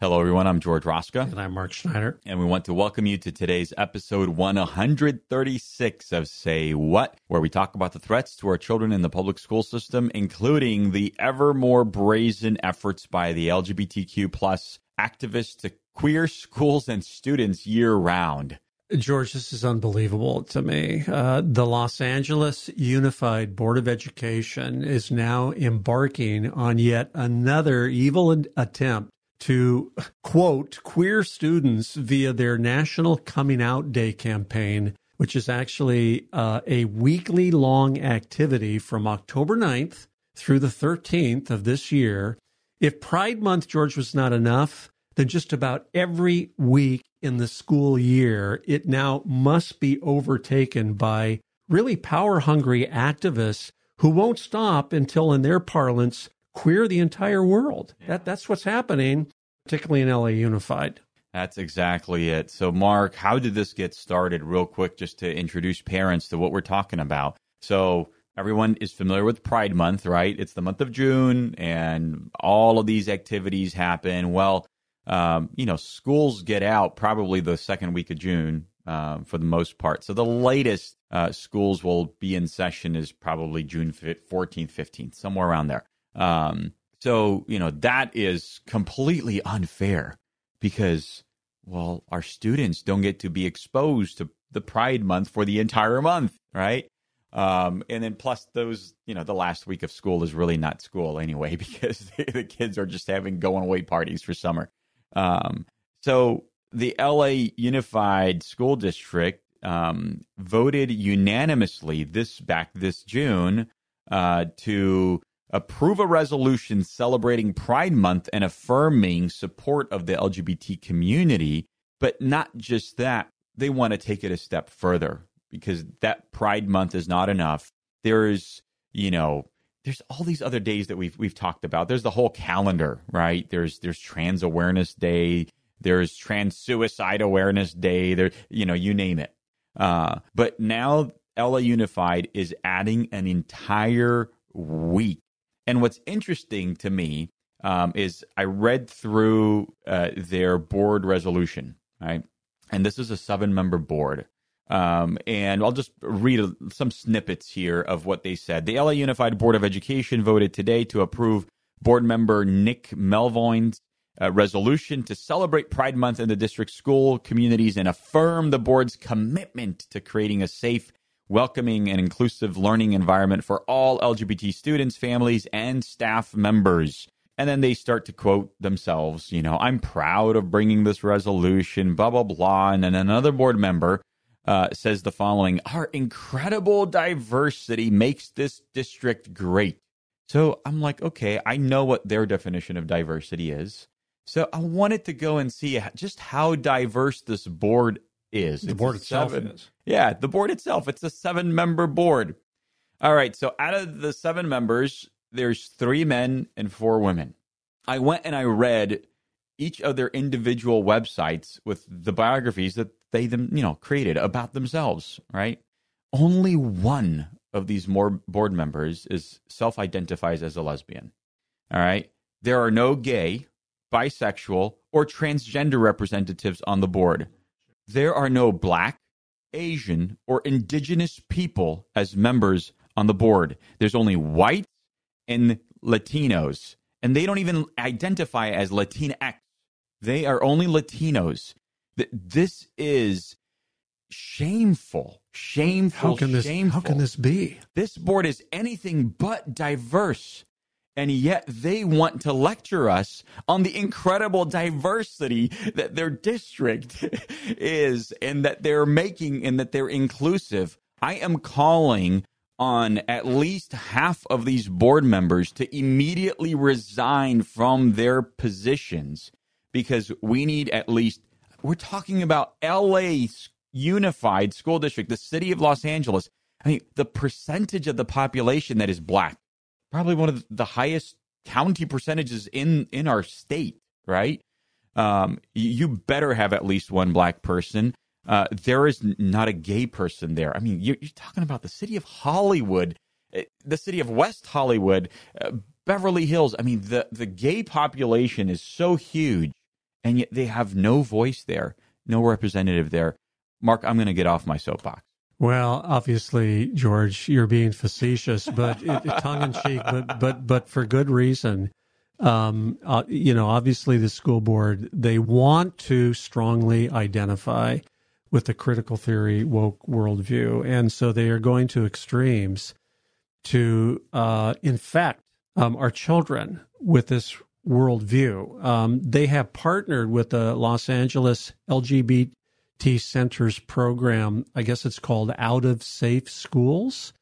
Hello, everyone. I'm George Roska. And I'm Mark Schneider. And we want to welcome you to today's episode 136 of Say What, where we talk about the threats to our children in the public school system, including the ever more brazen efforts by the LGBTQ plus activists to queer schools and students year round. George, this is unbelievable to me. Uh, the Los Angeles Unified Board of Education is now embarking on yet another evil attempt to quote queer students via their National Coming Out Day campaign, which is actually uh, a weekly long activity from October 9th through the 13th of this year. If Pride Month, George, was not enough, then just about every week in the school year, it now must be overtaken by really power hungry activists who won't stop until, in their parlance, queer the entire world. Yeah. That that's what's happening, particularly in LA Unified. That's exactly it. So, Mark, how did this get started? Real quick, just to introduce parents to what we're talking about. So, everyone is familiar with Pride Month, right? It's the month of June, and all of these activities happen. Well, um, you know, schools get out probably the second week of June um, for the most part. So the latest uh, schools will be in session is probably June 14th, 15th, somewhere around there. Um, so, you know, that is completely unfair because, well, our students don't get to be exposed to the Pride Month for the entire month, right? Um, and then plus those, you know, the last week of school is really not school anyway because the kids are just having going away parties for summer. Um, so the LA Unified School District um, voted unanimously this back this June uh, to approve a resolution celebrating Pride Month and affirming support of the LGBT community. But not just that, they want to take it a step further because that Pride Month is not enough. There's, you know, there's all these other days that we've we've talked about. There's the whole calendar, right? There's there's Trans Awareness Day. There's Trans Suicide Awareness Day. There, you know, you name it. Uh, but now LA Unified is adding an entire week. And what's interesting to me um, is I read through uh, their board resolution, right? And this is a seven member board. Um, and I'll just read a, some snippets here of what they said. The LA Unified Board of Education voted today to approve board member Nick Melvoin's uh, resolution to celebrate Pride Month in the district school communities and affirm the board's commitment to creating a safe, welcoming, and inclusive learning environment for all LGBT students, families, and staff members. And then they start to quote themselves, you know, I'm proud of bringing this resolution, blah, blah, blah. And then another board member uh, says the following Our incredible diversity makes this district great. So I'm like, okay, I know what their definition of diversity is. So I wanted to go and see just how diverse this board is. The it's board itself seven, is. Yeah, the board itself. It's a seven member board. All right. So out of the seven members, there's three men and four women. I went and I read each of their individual websites with the biographies that they them you know created about themselves right only one of these more board members is self-identifies as a lesbian all right there are no gay bisexual or transgender representatives on the board there are no black asian or indigenous people as members on the board there's only white and latinos and they don't even identify as latinx they are only latinos this is shameful, shameful, how can this, shameful. How can this be? This board is anything but diverse. And yet they want to lecture us on the incredible diversity that their district is and that they're making and that they're inclusive. I am calling on at least half of these board members to immediately resign from their positions because we need at least, we're talking about LA Unified School District, the city of Los Angeles. I mean, the percentage of the population that is black, probably one of the highest county percentages in, in our state, right? Um, you better have at least one black person. Uh, there is not a gay person there. I mean, you're, you're talking about the city of Hollywood, eh, the city of West Hollywood, uh, Beverly Hills. I mean, the, the gay population is so huge, and yet they have no voice there, no representative there. Mark, I'm going to get off my soapbox. Well, obviously, George, you're being facetious, but tongue in cheek, but but but for good reason. Um, uh, you know, obviously, the school board they want to strongly identify with the critical theory woke worldview, and so they are going to extremes to uh, infect um, our children with this worldview. Um, they have partnered with the Los Angeles LGBT Center's program. I guess it's called Out of Safe Schools.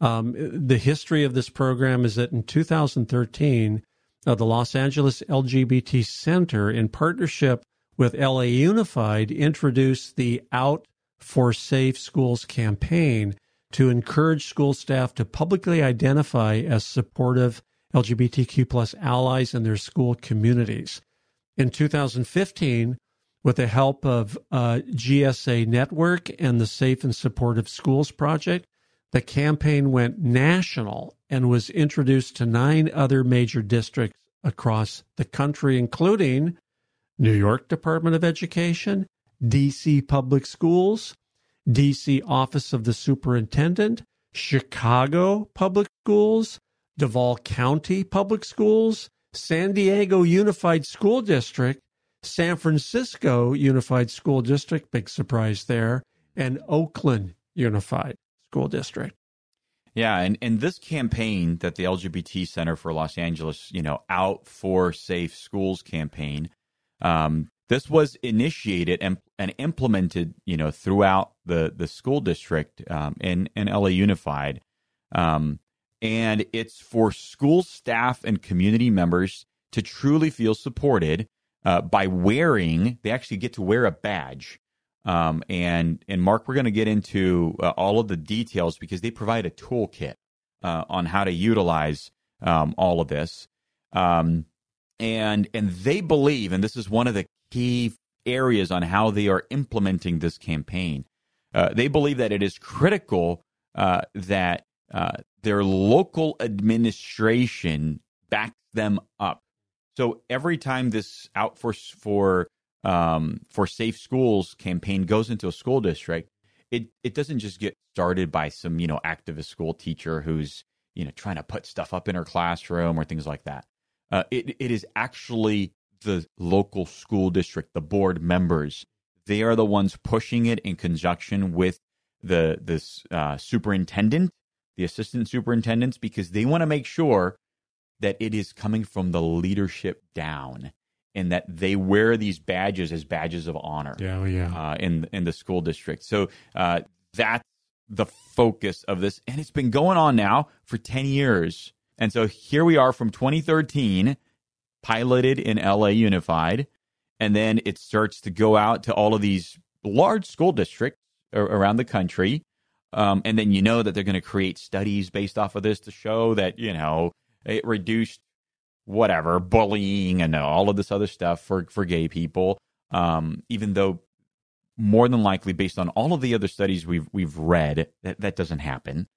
Um, the history of this program is that in 2013, uh, the Los Angeles LGBT Center, in partnership with LA Unified, introduced the Out for Safe Schools campaign to encourage school staff to publicly identify as supportive LGBTQ plus allies in their school communities. In 2015, with the help of uh, GSA Network and the Safe and Supportive Schools Project, the campaign went national and was introduced to nine other major districts across the country, including New York Department of Education, DC Public Schools, DC Office of the Superintendent, Chicago Public Schools, Duval County Public Schools, San Diego Unified School District, San Francisco Unified School District, big surprise there, and Oakland Unified School District. Yeah, and, and this campaign that the LGBT Center for Los Angeles, you know, out for safe schools campaign, um, this was initiated and, and implemented, you know, throughout the the school district um, in in LA Unified, um, and it's for school staff and community members to truly feel supported uh, by wearing. They actually get to wear a badge. Um, and and Mark, we're going to get into uh, all of the details because they provide a toolkit uh, on how to utilize um, all of this. Um, and and they believe, and this is one of the key areas on how they are implementing this campaign. Uh, they believe that it is critical uh, that uh, their local administration backs them up. So every time this out for for um, for safe schools campaign goes into a school district, it it doesn't just get started by some you know activist school teacher who's you know trying to put stuff up in her classroom or things like that. Uh, it it is actually the local school district, the board members. They are the ones pushing it in conjunction with the this uh, superintendent, the assistant superintendents, because they want to make sure that it is coming from the leadership down and that they wear these badges as badges of honor yeah, oh, yeah. Uh, in in the school district. So uh, that's the focus of this, and it's been going on now for ten years. And so here we are from 2013, piloted in LA Unified, and then it starts to go out to all of these large school districts around the country. Um, and then you know that they're going to create studies based off of this to show that you know it reduced whatever bullying and all of this other stuff for for gay people. Um, even though more than likely, based on all of the other studies we've we've read, that that doesn't happen.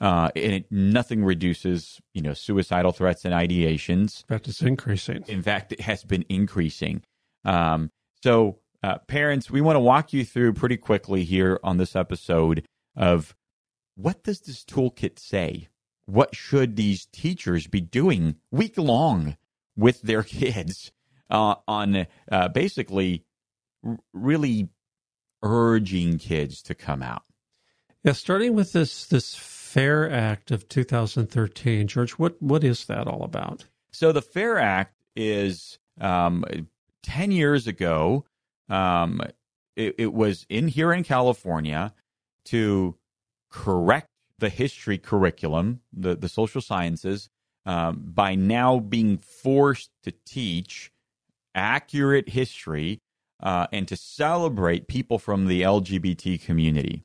Uh, and it, nothing reduces, you know, suicidal threats and ideations. In fact, it's increasing. In fact, it has been increasing. Um, so, uh, parents, we want to walk you through pretty quickly here on this episode of what does this toolkit say? What should these teachers be doing week long with their kids uh, on uh, basically r- really urging kids to come out? Yeah, starting with this this Fair Act of 2013, George, what what is that all about? So the Fair Act is um, ten years ago. Um, it, it was in here in California to correct the history curriculum, the, the social sciences, um, by now being forced to teach accurate history uh, and to celebrate people from the LGBT community.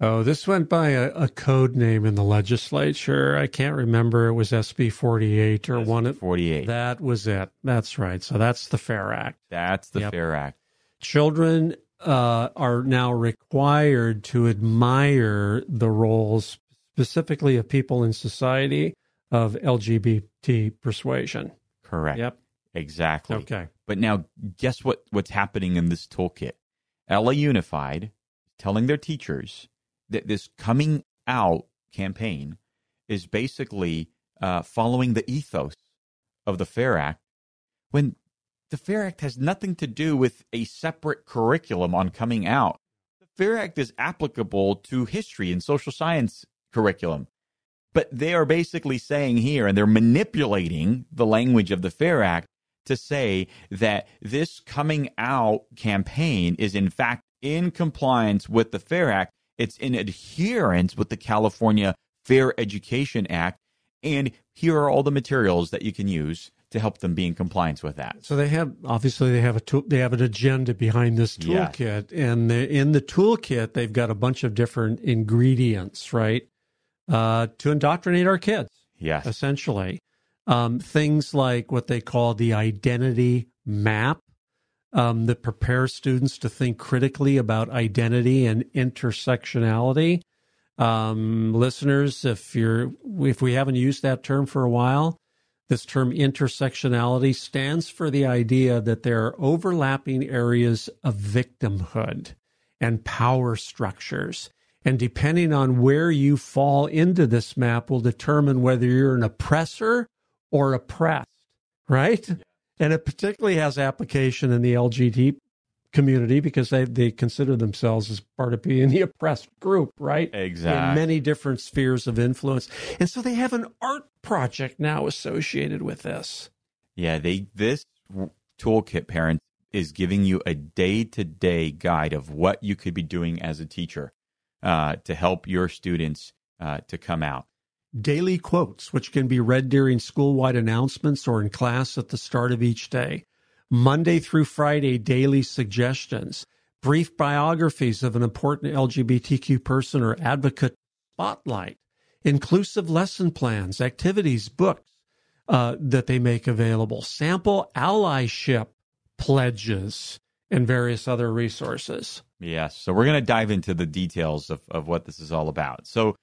Oh, this went by a, a, code name in the legislature. I can't remember. It was SB 48 or SB one. 48. That was it. That's right. So that's the FAIR Act. That's the yep. FAIR Act. Children uh, are now required to admire the roles, specifically of people in society, of LGBT persuasion. Correct. Yep. Exactly. Okay. But now, guess what? What's happening in this toolkit? LA Unified telling their teachers that this coming out campaign is basically uh, following the ethos of the FAIR Act when the FAIR Act has nothing to do with a separate curriculum on coming out. The FAIR Act is applicable to history and social science curriculum. But they are basically saying here, and they're manipulating the language of the FAIR Act to say that this coming out campaign is in fact in compliance with the FAIR Act. It's in adherence with the California Fair Education Act. And here are all the materials that you can use to help them be in compliance with that. So they have obviously they have a tool, they have an agenda behind this toolkit, and in the toolkit they've got a bunch of different ingredients, right, uh, to indoctrinate our kids. Yes, essentially, um, things like what they call the identity map, um, that prepares students to think critically about identity and intersectionality. Um, listeners, if you're if we haven't used that term for a while, this term intersectionality stands for the idea that there are overlapping areas of victimhood and power structures. And depending on where you fall into this map will determine whether you're an oppressor or oppressed, right? And it particularly has application in the LGBT community because they, they consider themselves as part of being the oppressed group, right? Exactly. In many different spheres of influence. And so they have an art project now associated with this. Yeah, they this toolkit parent is giving you a day-to-day guide of what you could be doing as a teacher uh, to help your students uh, to come out daily quotes, which can be read during school wide announcements or in class at the start of each day, Monday through Friday daily suggestions, brief biographies of an important LGBTQ person or advocate spotlight, inclusive lesson plans, activities, books uh, that they make available, sample allyship pledges, and various other resources. Yes. So we're going to dive into the details of, of what this is all about. So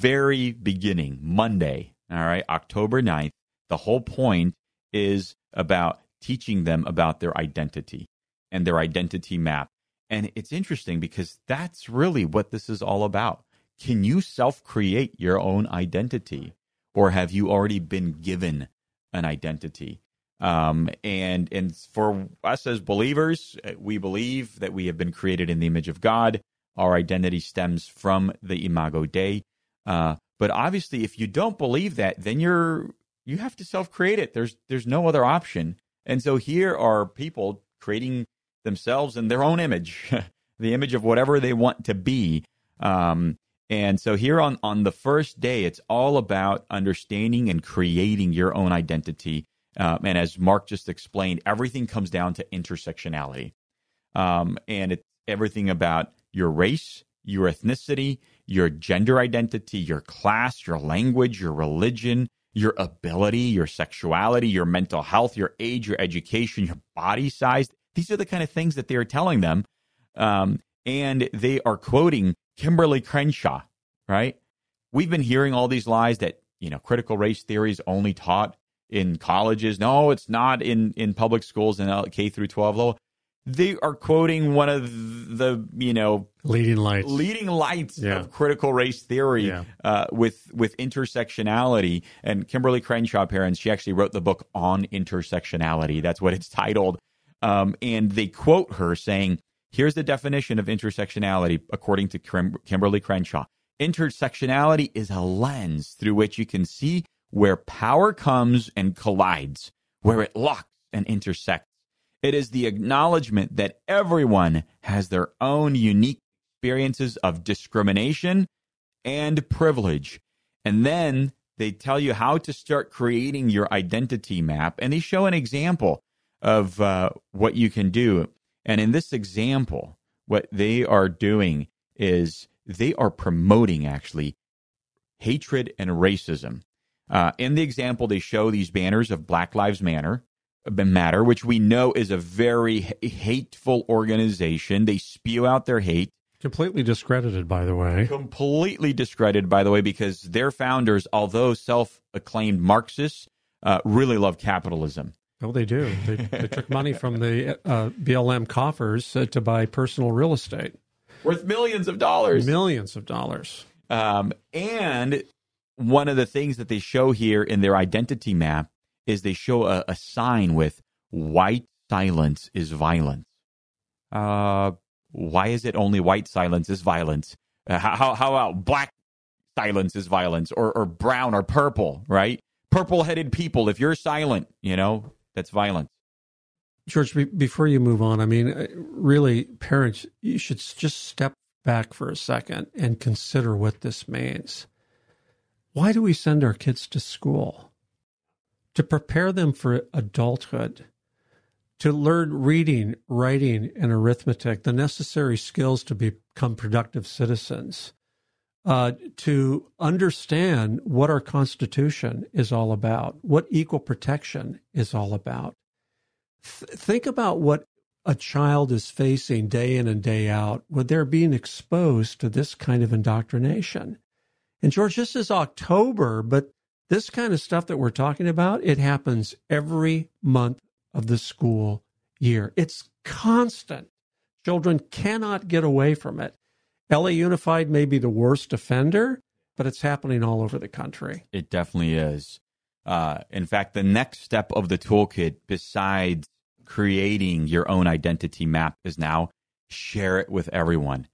very beginning, Monday, all right, October 9th, the whole point is about teaching them about their identity and their identity map. And it's interesting because that's really what this is all about. Can you self create your own identity or have you already been given an identity? Um, and and for us as believers, we believe that we have been created in the image of God. Our identity stems from the Imago Dei. Uh, but obviously, if you don't believe that, then you're you have to self create it. There's there's no other option. And so here are people creating themselves in their own image, the image of whatever they want to be. Um, and so here on on the first day, it's all about understanding and creating your own identity. Um, and as Mark just explained, everything comes down to intersectionality, um, and it's everything about your race, your ethnicity, your gender identity, your class, your language, your religion, your ability, your sexuality, your mental health, your age, your education, your body size. These are the kind of things that they are telling them. Um, and they are quoting Kimberlé Crenshaw, right? We've been hearing all these lies that, you know, critical race theory is only taught in colleges. No, it's not in, in public schools and K through 12 level they are quoting one of the you know leading lights. leading lights yeah. of critical race theory yeah. uh, with with intersectionality. And kimberlé crenshaw parents she actually wrote the book on intersectionality. That's what it's titled. Um, and they quote her saying here's the definition of intersectionality according to Kim- kimberlé crenshaw. Intersectionality is a lens through which you can see where power comes and collides where it locks and intersects it is the acknowledgement that everyone has their own unique experiences of discrimination and privilege. And then they tell you how to start creating your identity map and they show an example of uh, what you can do. And in this example, what they are doing is they are promoting actually hatred and racism. Uh, in the example, they show these banners of Black Lives Matter, Matter, which we know is a very hateful organization. They spew out their hate. Completely discredited, by the way. Completely discredited, by the way, because their founders, although self acclaimed Marxists, uh, really love capitalism. Oh, they do. They, they took money from the uh, BLM coffers uh, to buy personal real estate. Worth millions of dollars. Millions of dollars. Um, and one of the things that they show here in their identity map is they show a, a sign with white silence is violence. Uh, why is it only white silence is violence? Uh, how, how about black silence is violence or, or brown or purple, right? Purple headed people, if you're silent, you know, that's violence. George, be, before you move on, I mean, uh, really, parents, you should just step back for a second and consider what this means. Why do we send our kids to school? To prepare them for adulthood, to learn reading, writing, and arithmetic, the necessary skills to become productive citizens, uh, to understand what our Constitution is all about, what equal protection is all about. Th- think about what a child is facing day in and day out when they're being exposed to this kind of indoctrination. And George, this is October, but this kind of stuff that we're talking about, it happens every month of the school year. It's constant. Children cannot get away from it. LA Unified may be the worst offender, but it's happening all over the country. It definitely is. Uh, in fact, the next step of the toolkit, besides creating your own identity map is now share it with everyone.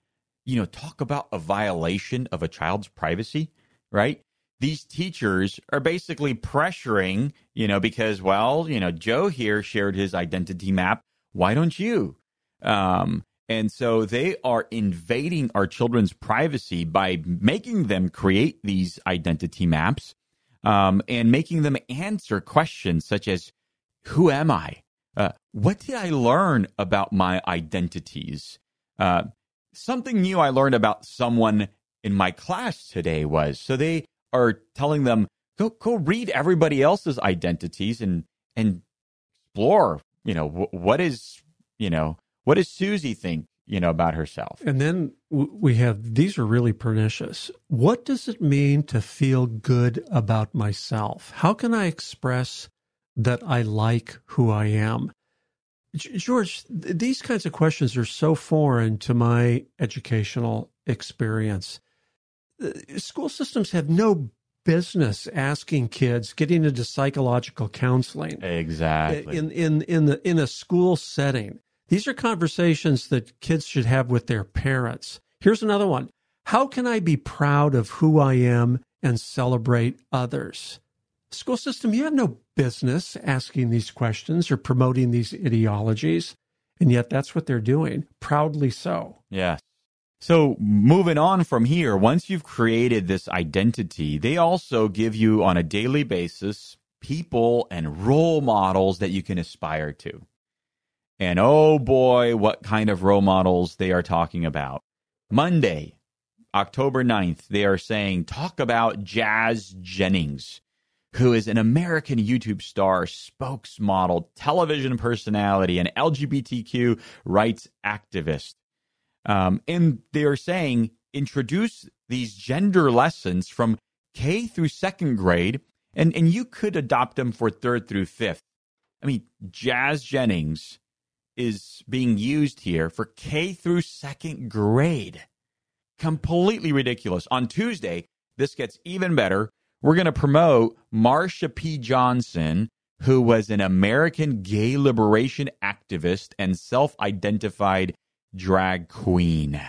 You know, talk about a violation of a child's privacy, right? These teachers are basically pressuring, you know, because, well, you know, Joe here shared his identity map. Why don't you? Um, and so they are invading our children's privacy by making them create these identity maps um, and making them answer questions such as, Who am I? Uh, what did I learn about my identities? Uh, something new I learned about someone in my class today was so they are telling them go go read everybody else's identities and and explore. You know wh- what is you know what does Susie think you know about herself? And then we have these are really pernicious. What does it mean to feel good about myself? How can I express that I like who I am? George, these kinds of questions are so foreign to my educational experience. Uh, school systems have no business asking kids getting into psychological counseling exactly in in in the in a school setting these are conversations that kids should have with their parents here's another one how can i be proud of who i am and celebrate others school system, you have no business asking these questions or promoting these ideologies. And yet that's what they're doing, proudly so. Yes. So moving on from here, once you've created this identity, they also give you on a daily basis people and role models that you can aspire to. And oh boy, what kind of role models they are talking about. Monday, October 9th, they are saying, talk about Jazz Jennings who is an American YouTube star, spokesmodel, television personality, and LGBTQ rights activist. Um, and they are saying introduce these gender lessons from K through second grade, and, and you could adopt them for third through fifth. I mean, Jazz Jennings is being used here for K through second grade. Completely ridiculous. On Tuesday, this gets even better we're going to promote Marsha P. Johnson, who was an American gay liberation activist and self identified drag queen.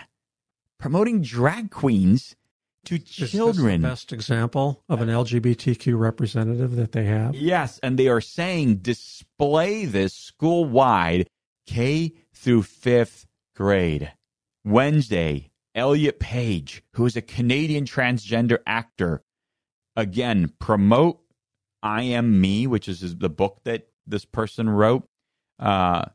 Promoting drag queens to children. best example of an LGBTQ representative that they have? Yes, and they are saying display this school wide K through fifth grade. Wednesday, Elliot Page, who is a Canadian transgender actor, again promote I Am Me, which is the book that this person wrote. uh,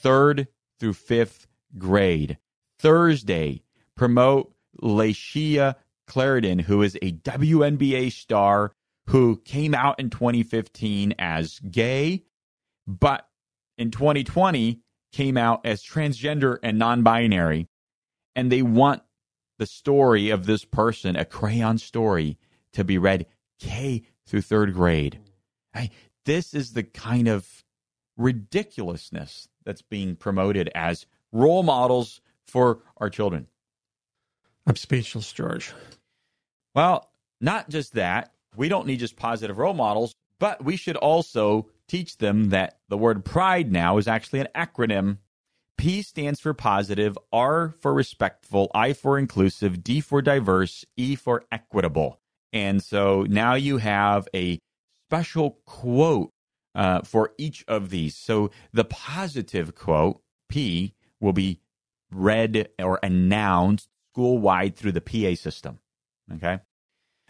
third through fifth grade. Thursday, promote Layshia Clarendon, who is a WNBA star who came out in 2015 as gay, but in 2020 came out as transgender and non binary. And they want the story of this person, a crayon story, to be read K through third grade. I, this is the kind of ridiculousness that's being promoted as role models for our children. I'm speechless, George. Well, not just that. We don't need just positive role models, but we should also teach them that the word pride now is actually an acronym. P stands for positive, R for respectful, I for inclusive, D for diverse, E for equitable. And so now you have a special quote uh, for each of these. So the positive quote, P, will be read or announced school wide through the PA system. Okay.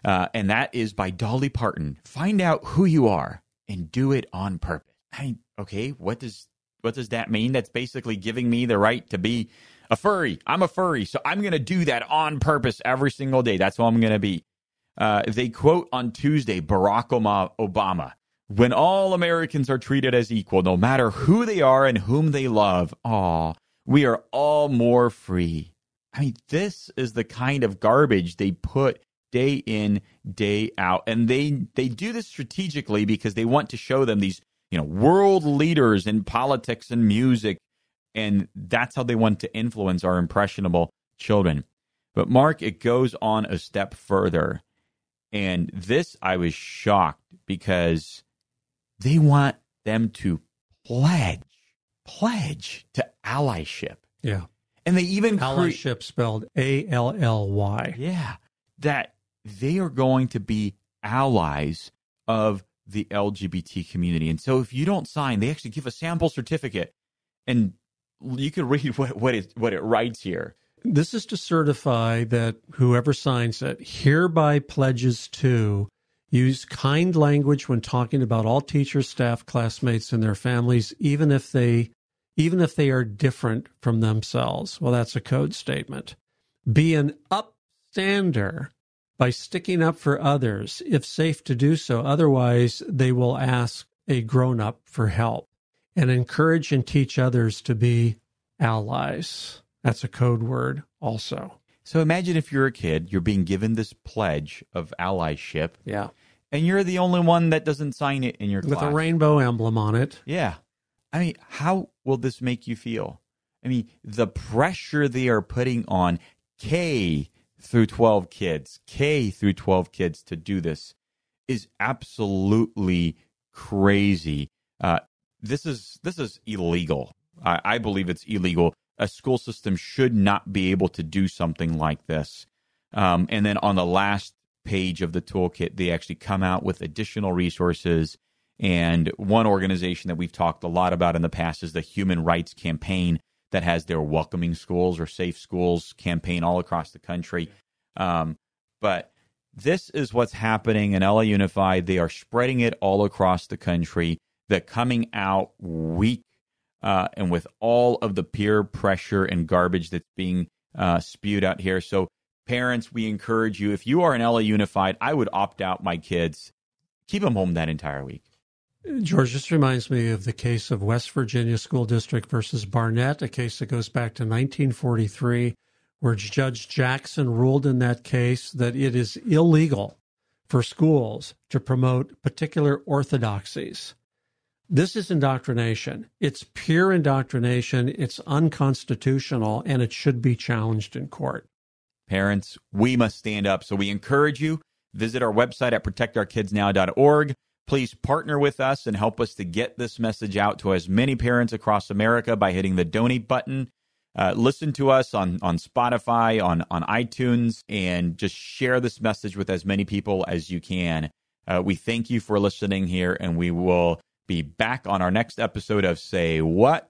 Uh, and that is by Dolly Parton. Find out who you are and do it on purpose. I, okay, what does what does that mean? That's basically giving me the right to be a furry. I'm a furry, so I'm going to do that on purpose every single day. That's what I'm going to be. Uh, they quote on Tuesday Barack Obama when all Americans are treated as equal, no matter who they are and whom they love. Aw, we are all more free. I mean, this is the kind of garbage they put day in, day out. And they they do this strategically because they want to show them these, you know, world leaders in politics and music. And that's how they want to influence our impressionable children. But Mark, it goes on a step further. And this I was shocked because they want them to pledge, pledge to allyship. Yeah. And they even allyship cre- spelled A L L Y. Yeah. That they are going to be allies of the LGBT community. And so if you don't sign, they actually give a sample certificate and you can read what, what, it, what it writes here. This is to certify that whoever signs it hereby pledges to use kind language when talking about all teachers, staff, classmates, and their families, even if they even if they are different from themselves. Well, that's a code statement. Be an upstander by sticking up for others, if safe to do so. Otherwise, they will ask a grown up for help and encourage and teach others to be allies. That's a code word also. So imagine if you're a kid, you're being given this pledge of allyship. Yeah. And you're the only one that doesn't sign it in your With class. With a rainbow emblem on it. Yeah. I mean, how will this make you feel? I mean, the pressure they are putting on K through 12 kids, K through 12 kids to do this is absolutely crazy. Uh, this is this is illegal. I, I believe it's illegal. A school system should not be able to do something like this. Um, and then on the last page of the toolkit, they actually come out with additional resources. And one organization that we've talked a lot about in the past is the Human Rights Campaign that has their welcoming schools or safe schools campaign all across the country. Um, but this is what's happening in LA Unified. They are spreading it all across the country. They're coming out week uh, and with all of the peer pressure and garbage that's being uh, spewed out here. So, parents, we encourage you if you are in LA Unified, I would opt out my kids. Keep them home that entire week. George, this reminds me of the case of West Virginia School District versus Barnette, a case that goes back to 1943, where Judge Jackson ruled in that case that it is illegal for schools to promote particular orthodoxies. This is indoctrination. It's pure indoctrination. It's unconstitutional and it should be challenged in court. Parents, we must stand up. So we encourage you, visit our website at protectourkidsnow.org. Please partner with us and help us to get this message out to as many parents across America by hitting the donate button. Uh, listen to us on, on Spotify, on, on iTunes, and just share this message with as many people as you can. Uh, we thank you for listening here, and we will be back on our next episode of Say What?